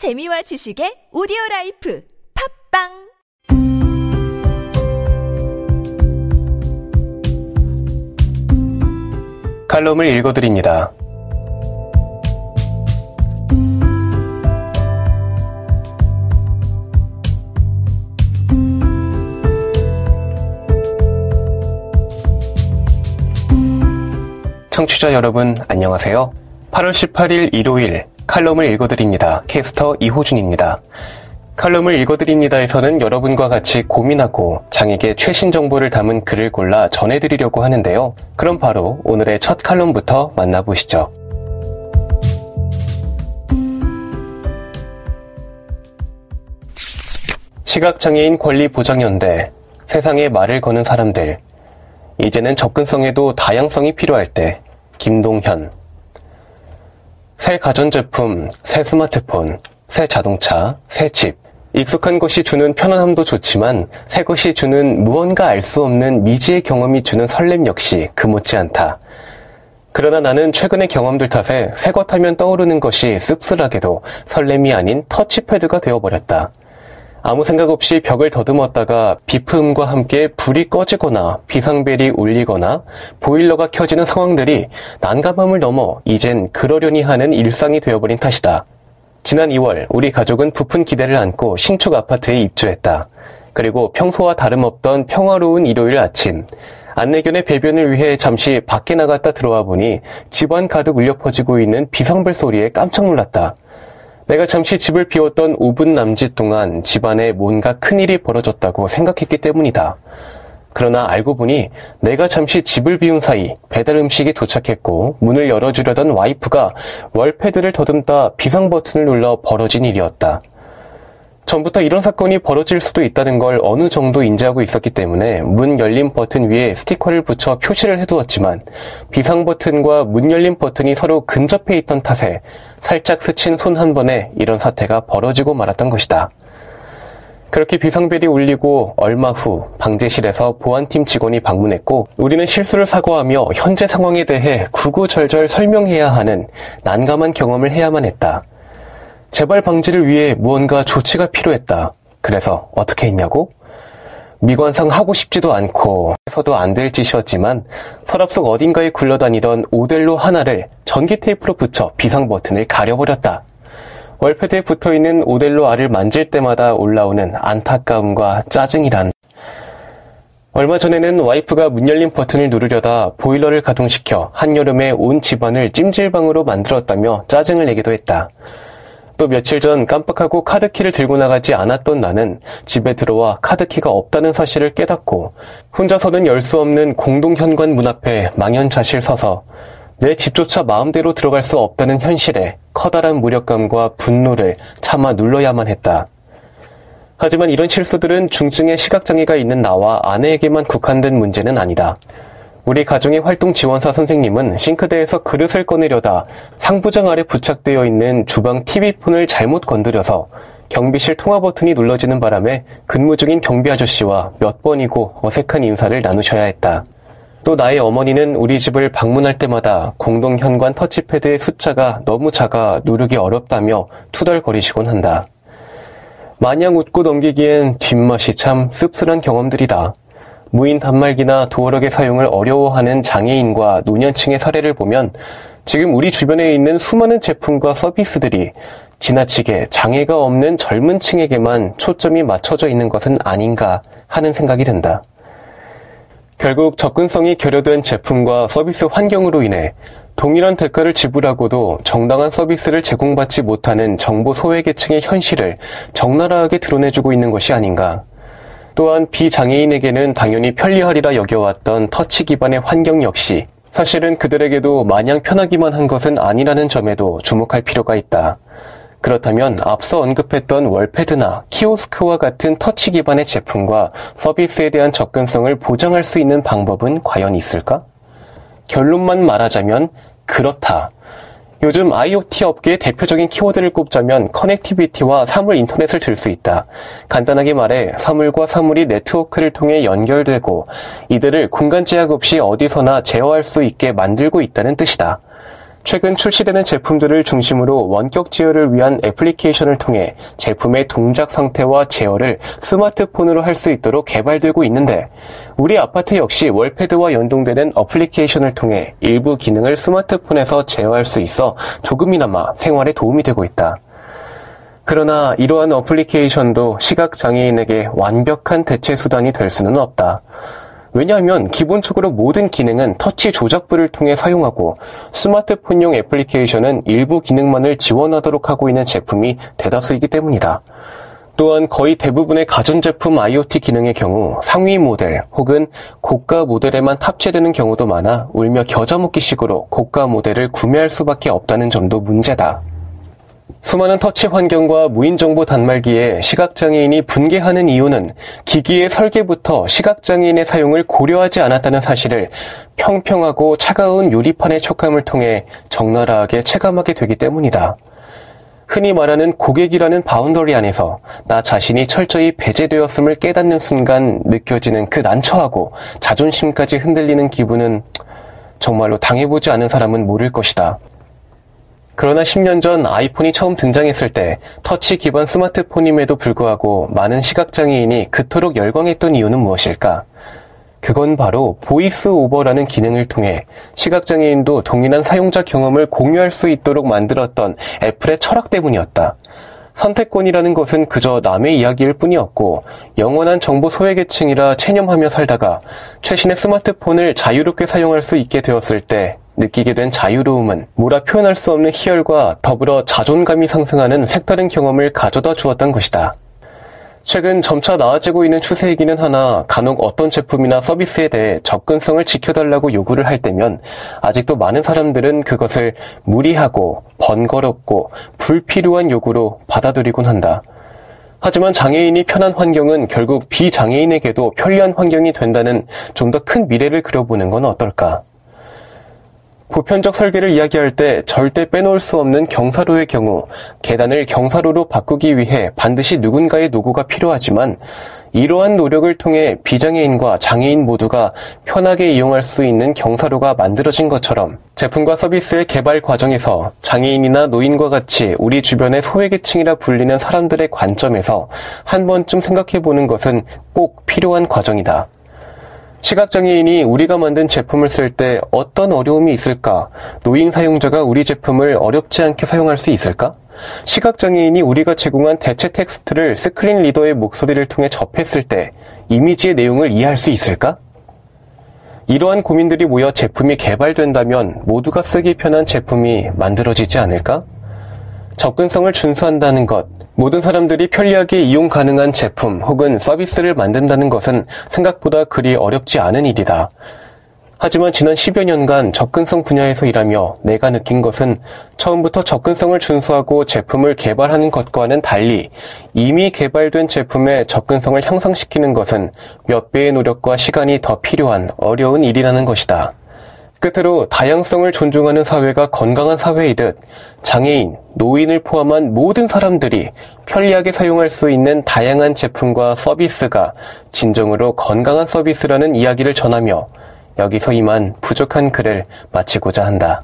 재미와 지식의 오디오 라이프 팝빵 칼럼을 읽어드립니다. 청취자 여러분, 안녕하세요. 8월 18일 일요일 칼럼을 읽어드립니다. 캐스터 이호준입니다. 칼럼을 읽어드립니다에서는 여러분과 같이 고민하고 장에게 최신 정보를 담은 글을 골라 전해드리려고 하는데요. 그럼 바로 오늘의 첫 칼럼부터 만나보시죠. 시각장애인 권리보장연대, 세상에 말을 거는 사람들, 이제는 접근성에도 다양성이 필요할 때, 김동현. 새 가전제품, 새 스마트폰, 새 자동차, 새 집. 익숙한 것이 주는 편안함도 좋지만 새 것이 주는 무언가 알 수 없는 미지의 경험이 주는 설렘 역시 그 못지않다. 그러나 나는 최근의 경험들 탓에 새 것 하면 떠오르는 것이 씁쓸하게도 설렘이 아닌 터치패드가 되어버렸다. 아무 생각 없이 벽을 더듬었다가 비품과 함께 불이 꺼지거나 비상벨이 울리거나 보일러가 켜지는 상황들이 난감함을 넘어 이젠 그러려니 하는 일상이 되어버린 탓이다. 지난 2월 우리 가족은 부푼 기대를 안고 신축 아파트에 입주했다. 그리고 평소와 다름없던 평화로운 일요일 아침 안내견의 배변을 위해 잠시 밖에 나갔다 들어와 보니 집안 가득 울려 퍼지고 있는 비상벨 소리에 깜짝 놀랐다. 내가 잠시 집을 비웠던 5분 남짓 동안 집안에 뭔가 큰일이 벌어졌다고 생각했기 때문이다. 그러나 알고 보니 내가 잠시 집을 비운 사이 배달 음식이 도착했고 문을 열어주려던 와이프가 월패드를 더듬다 비상 버튼을 눌러 벌어진 일이었다. 전부터 이런 사건이 벌어질 수도 있다는 걸 어느 정도 인지하고 있었기 때문에 문 열림 버튼 위에 스티커를 붙여 표시를 해두었지만 비상 버튼과 문 열림 버튼이 서로 근접해 있던 탓에 살짝 스친 손 한 번에 이런 사태가 벌어지고 말았던 것이다. 그렇게 비상벨이 울리고 얼마 후 방제실에서 보안팀 직원이 방문했고 우리는 실수를 사과하며 현재 상황에 대해 구구절절 설명해야 하는 난감한 경험을 해야만 했다. 재발 방지를 위해 무언가 조치가 필요했다. 그래서 어떻게 했냐고? 미관상 하고 싶지도 않고 해서도 안 될 짓이었지만 서랍 속 어딘가에 굴러다니던 오델로 하나를 전기 테이프로 붙여 비상 버튼을 가려버렸다. 월패드에 붙어있는 오델로 알을 만질 때마다 올라오는 안타까움과 짜증이란 얼마 전에는 와이프가 문 열린 버튼을 누르려다 보일러를 가동시켜 한여름에 온 집안을 찜질방으로 만들었다며 짜증을 내기도 했다. 또 며칠 전 깜빡하고 카드키를 들고 나가지 않았던 나는 집에 들어와 카드키가 없다는 사실을 깨닫고 혼자서는 열 수 없는 공동 현관 문 앞에 망연자실 서서 내 집조차 마음대로 들어갈 수 없다는 현실에 커다란 무력감과 분노를 참아 눌러야만 했다. 하지만 이런 실수들은 중증의 시각장애가 있는 나와 아내에게만 국한된 문제는 아니다. 우리 가정의 활동 지원사 선생님은 싱크대에서 그릇을 꺼내려다 상부장 아래 부착되어 있는 주방 TV폰을 잘못 건드려서 경비실 통화 버튼이 눌러지는 바람에 근무 중인 경비 아저씨와 몇 번이고 어색한 인사를 나누셔야 했다. 또 나의 어머니는 우리 집을 방문할 때마다 공동 현관 터치패드의 숫자가 너무 작아 누르기 어렵다며 투덜거리시곤 한다. 마냥 웃고 넘기기엔 뒷맛이 참 씁쓸한 경험들이다. 무인 단말기나 도어락의 사용을 어려워하는 장애인과 노년층의 사례를 보면 지금 우리 주변에 있는 수많은 제품과 서비스들이 지나치게 장애가 없는 젊은 층에게만 초점이 맞춰져 있는 것은 아닌가 하는 생각이 든다. 결국 접근성이 결여된 제품과 서비스 환경으로 인해 동일한 대가를 지불하고도 정당한 서비스를 제공받지 못하는 정보 소외계층의 현실을 적나라하게 드러내주고 있는 것이 아닌가. 또한 비장애인에게는 당연히 편리하리라 여겨왔던 터치 기반의 환경 역시 사실은 그들에게도 마냥 편하기만 한 것은 아니라는 점에도 주목할 필요가 있다. 그렇다면 앞서 언급했던 월패드나 키오스크와 같은 터치 기반의 제품과 서비스에 대한 접근성을 보장할 수 있는 방법은 과연 있을까? 결론만 말하자면 그렇다. 요즘 IoT 업계의 대표적인 키워드를 꼽자면 connectivity와 사물 인터넷을 들 수 있다. 간단하게 말해 사물과 사물이 네트워크를 통해 연결되고 이들을 공간 제약 없이 어디서나 제어할 수 있게 만들고 있다는 뜻이다. 최근 출시되는 제품들을 중심으로 원격 제어를 위한 애플리케이션을 통해 제품의 동작 상태와 제어를 스마트폰으로 할 수 있도록 개발되고 있는데 우리 아파트 역시 월패드와 연동되는 어플리케이션을 통해 일부 기능을 스마트폰에서 제어할 수 있어 조금이나마 생활에 도움이 되고 있다. 그러나 이러한 어플리케이션도 시각장애인에게 완벽한 대체 수단이 될 수는 없다. 왜냐하면 기본적으로 모든 기능은 터치 조작부를 통해 사용하고 스마트폰용 애플리케이션은 일부 기능만을 지원하도록 하고 있는 제품이 대다수이기 때문이다. 또한 거의 대부분의 가전제품 IoT 기능의 경우 상위 모델 혹은 고가 모델에만 탑재되는 경우도 많아 울며 겨자 먹기식으로 고가 모델을 구매할 수밖에 없다는 점도 문제다. 수많은 터치 환경과 무인정보 단말기에 시각장애인이 분개하는 이유는 기기의 설계부터 시각장애인의 사용을 고려하지 않았다는 사실을 평평하고 차가운 유리판의 촉감을 통해 적나라하게 체감하게 되기 때문이다. 흔히 말하는 고객이라는 boundary 안에서 나 자신이 철저히 배제되었음을 깨닫는 순간 느껴지는 그 난처하고 자존심까지 흔들리는 기분은 정말로 당해보지 않은 사람은 모를 것이다. 그러나 10년 전 아이폰이 처음 등장했을 때 터치 기반 스마트폰임에도 불구하고 많은 시각장애인이 그토록 열광했던 이유는 무엇일까? 그건 바로 VoiceOver라는 기능을 통해 시각장애인도 동일한 사용자 경험을 공유할 수 있도록 만들었던 애플의 철학 때문이었다. 선택권이라는 것은 그저 남의 이야기일 뿐이었고 영원한 정보 소외계층이라 체념하며 살다가 최신의 스마트폰을 자유롭게 사용할 수 있게 되었을 때 느끼게 된 자유로움은 뭐라 표현할 수 없는 희열과 더불어 자존감이 상승하는 색다른 경험을 가져다 주었던 것이다. 최근 점차 나아지고 있는 추세이기는 하나 간혹 어떤 제품이나 서비스에 대해 접근성을 지켜달라고 요구를 할 때면 아직도 많은 사람들은 그것을 무리하고 번거롭고 불필요한 요구로 받아들이곤 한다. 하지만 장애인이 편한 환경은 결국 비장애인에게도 편리한 환경이 된다는 좀 더 큰 미래를 그려보는 건 어떨까? 보편적 설계를 이야기할 때 절대 빼놓을 수 없는 경사로의 경우 계단을 경사로로 바꾸기 위해 반드시 누군가의 노고가 필요하지만 이러한 노력을 통해 비장애인과 장애인 모두가 편하게 이용할 수 있는 경사로가 만들어진 것처럼 제품과 서비스의 개발 과정에서 장애인이나 노인과 같이 우리 주변의 소외계층이라 불리는 사람들의 관점에서 한 번쯤 생각해 보는 것은 꼭 필요한 과정이다. 시각장애인이 우리가 만든 제품을 쓸 때 어떤 어려움이 있을까? 노인 사용자가 우리 제품을 어렵지 않게 사용할 수 있을까? 시각장애인이 우리가 제공한 대체 텍스트를 screen reader의 목소리를 통해 접했을 때 이미지의 내용을 이해할 수 있을까? 이러한 고민들이 모여 제품이 개발된다면 모두가 쓰기 편한 제품이 만들어지지 않을까? 접근성을 준수한다는 것, 모든 사람들이 편리하게 이용 가능한 제품 혹은 서비스를 만든다는 것은 생각보다 그리 어렵지 않은 일이다. 하지만 지난 10여 년간 접근성 분야에서 일하며 내가 느낀 것은 처음부터 접근성을 준수하고 제품을 개발하는 것과는 달리 이미 개발된 제품의 접근성을 향상시키는 것은 몇 배의 노력과 시간이 더 필요한 어려운 일이라는 것이다. 끝으로 다양성을 존중하는 사회가 건강한 사회이듯 장애인, 노인을 포함한 모든 사람들이 편리하게 사용할 수 있는 다양한 제품과 서비스가 진정으로 건강한 서비스라는 이야기를 전하며 여기서 이만 부족한 글을 마치고자 한다.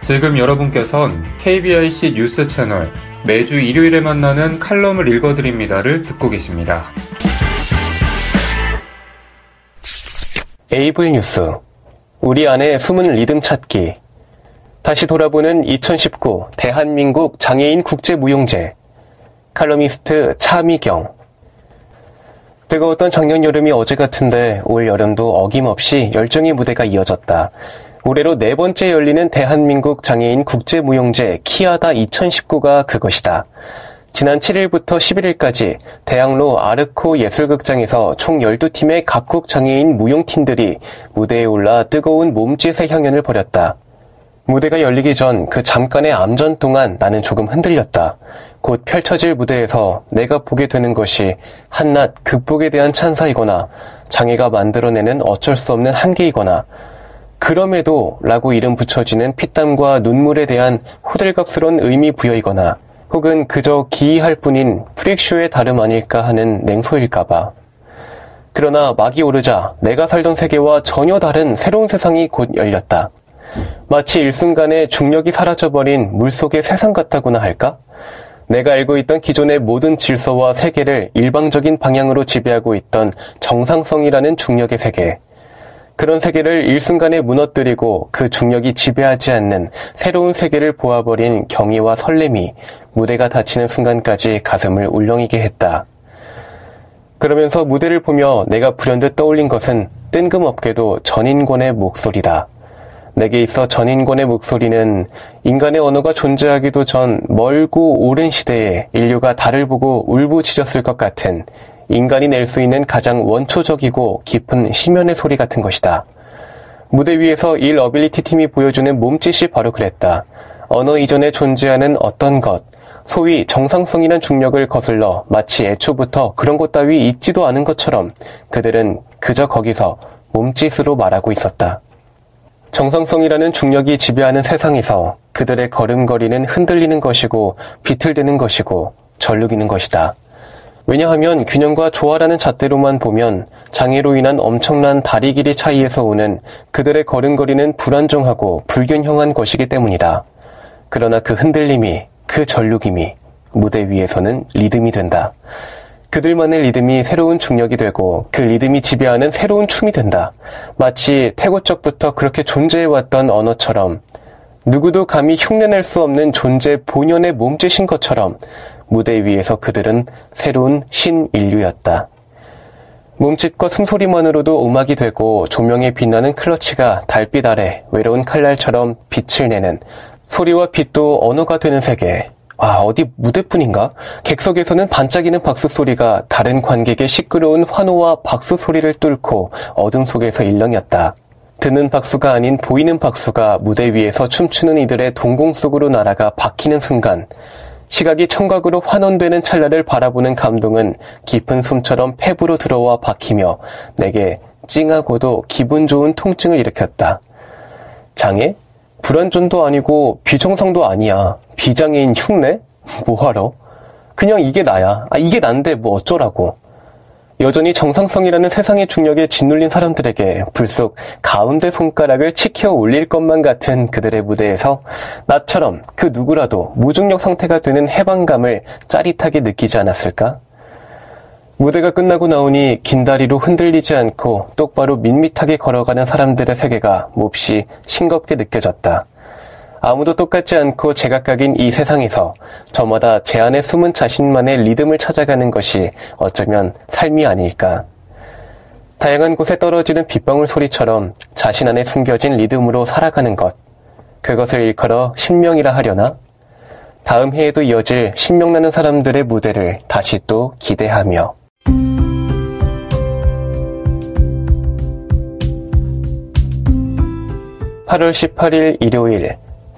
지금 여러분께선 KBIC 뉴스 채널 매주 일요일에 만나는 칼럼을 읽어드립니다를 듣고 계십니다. 에이블 뉴스. 우리 안에 숨은 리듬 찾기. 다시 돌아보는 2019 대한민국 장애인 국제무용제. 칼럼니스트 차미경. 뜨거웠던 작년 여름이 어제 같은데 올 여름도 어김없이 열정의 무대가 이어졌다. 올해로 네 번째 열리는 대한민국 장애인 국제무용제 키아다 2019가 그것이다. 지난 7일부터 11일까지 대학로 아르코 예술극장에서 총 12팀의 각국 장애인 무용팀들이 무대에 올라 뜨거운 몸짓의 향연을 벌였다. 무대가 열리기 전 그 잠깐의 암전 동안 나는 조금 흔들렸다. 곧 펼쳐질 무대에서 내가 보게 되는 것이 한낱 극복에 대한 찬사이거나 장애가 만들어내는 어쩔 수 없는 한계이거나 그럼에도 라고 이름 붙여지는 피땀과 눈물에 대한 호들갑스러운 의미 부여이거나 혹은 그저 기이할 뿐인 프릭쇼의 다름 아닐까 하는 냉소일까봐. 그러나 막이 오르자 내가 살던 세계와 전혀 다른 새로운 세상이 곧 열렸다. 마치 일순간에 중력이 사라져버린 물속의 세상 같다고나 할까? 내가 알고 있던 기존의 모든 질서와 세계를 일방적인 방향으로 지배하고 있던 정상성이라는 중력의 세계. 그런 세계를 일순간에 무너뜨리고 그 중력이 지배하지 않는 새로운 세계를 보아버린 경의와 설렘이 무대가 닫히는 순간까지 가슴을 울렁이게 했다. 그러면서 무대를 보며 내가 불현듯 떠올린 것은 뜬금없게도 전인권의 목소리다. 내게 있어 전인권의 목소리는 인간의 언어가 존재하기도 전 멀고 오랜 시대에 인류가 달을 보고 울부짖었을 것 같은 인간이 낼 수 있는 가장 원초적이고 깊은 심연의 소리 같은 것이다. 무대 위에서 일 어빌리티 팀이 보여주는 몸짓이 바로 그랬다. 언어 이전에 존재하는 어떤 것, 소위 정상성이란 중력을 거슬러 마치 애초부터 그런 것 따위 있지도 않은 것처럼 그들은 그저 거기서 몸짓으로 말하고 있었다. 정상성이라는 중력이 지배하는 세상에서 그들의 걸음걸이는 흔들리는 것이고 비틀대는 것이고 절룩이는 것이다. 왜냐하면 균형과 조화라는 잣대로만 보면 장애로 인한 엄청난 다리 길이 차이에서 오는 그들의 걸음걸이는 불안정하고 불균형한 것이기 때문이다. 그러나 그 흔들림이, 그 전륙임이 무대 위에서는 리듬이 된다. 그들만의 리듬이 새로운 중력이 되고 그 리듬이 지배하는 새로운 춤이 된다. 마치 태고적부터 그렇게 존재해왔던 언어처럼 누구도 감히 흉내낼 수 없는 존재 본연의 몸짓인 것처럼 무대 위에서 그들은 새로운 신인류였다. 몸짓과 숨소리만으로도 음악이 되고 조명에 빛나는 클러치가 달빛 아래 외로운 칼날처럼 빛을 내는 소리와 빛도 언어가 되는 세계. 아, 어디 무대뿐인가? 객석에서는 반짝이는 박수 소리가 다른 관객의 시끄러운 환호와 박수 소리를 뚫고 어둠 속에서 일렁였다. 듣는 박수가 아닌 보이는 박수가 무대 위에서 춤추는 이들의 동공 속으로 날아가 박히는 순간 시각이 청각으로 환원되는 찰나를 바라보는 감동은 깊은 숨처럼 폐부로 들어와 박히며 내게 찡하고도 기분 좋은 통증을 일으켰다. 장애? 불안전도 아니고 비정상도 아니야. 비장애인 흉내? 뭐하러? 그냥 이게 나야. 아, 이게 난데 뭐 어쩌라고. 여전히 정상성이라는 세상의 중력에 짓눌린 사람들에게 불쑥 가운데 손가락을 치켜 올릴 것만 같은 그들의 무대에서 나처럼 그 누구라도 무중력 상태가 되는 해방감을 짜릿하게 느끼지 않았을까? 무대가 끝나고 나오니 긴 다리로 흔들리지 않고 똑바로 밋밋하게 걸어가는 사람들의 세계가 몹시 싱겁게 느껴졌다. 아무도 똑같지 않고 제각각인 이 세상에서 저마다 제 안에 숨은 자신만의 리듬을 찾아가는 것이 어쩌면 삶이 아닐까. 다양한 곳에 떨어지는 빗방울 소리처럼 자신 안에 숨겨진 리듬으로 살아가는 것. 그것을 일컬어 신명이라 하려나? 다음 해에도 이어질 신명나는 사람들의 무대를 다시 또 기대하며. (8월 18일) 일요일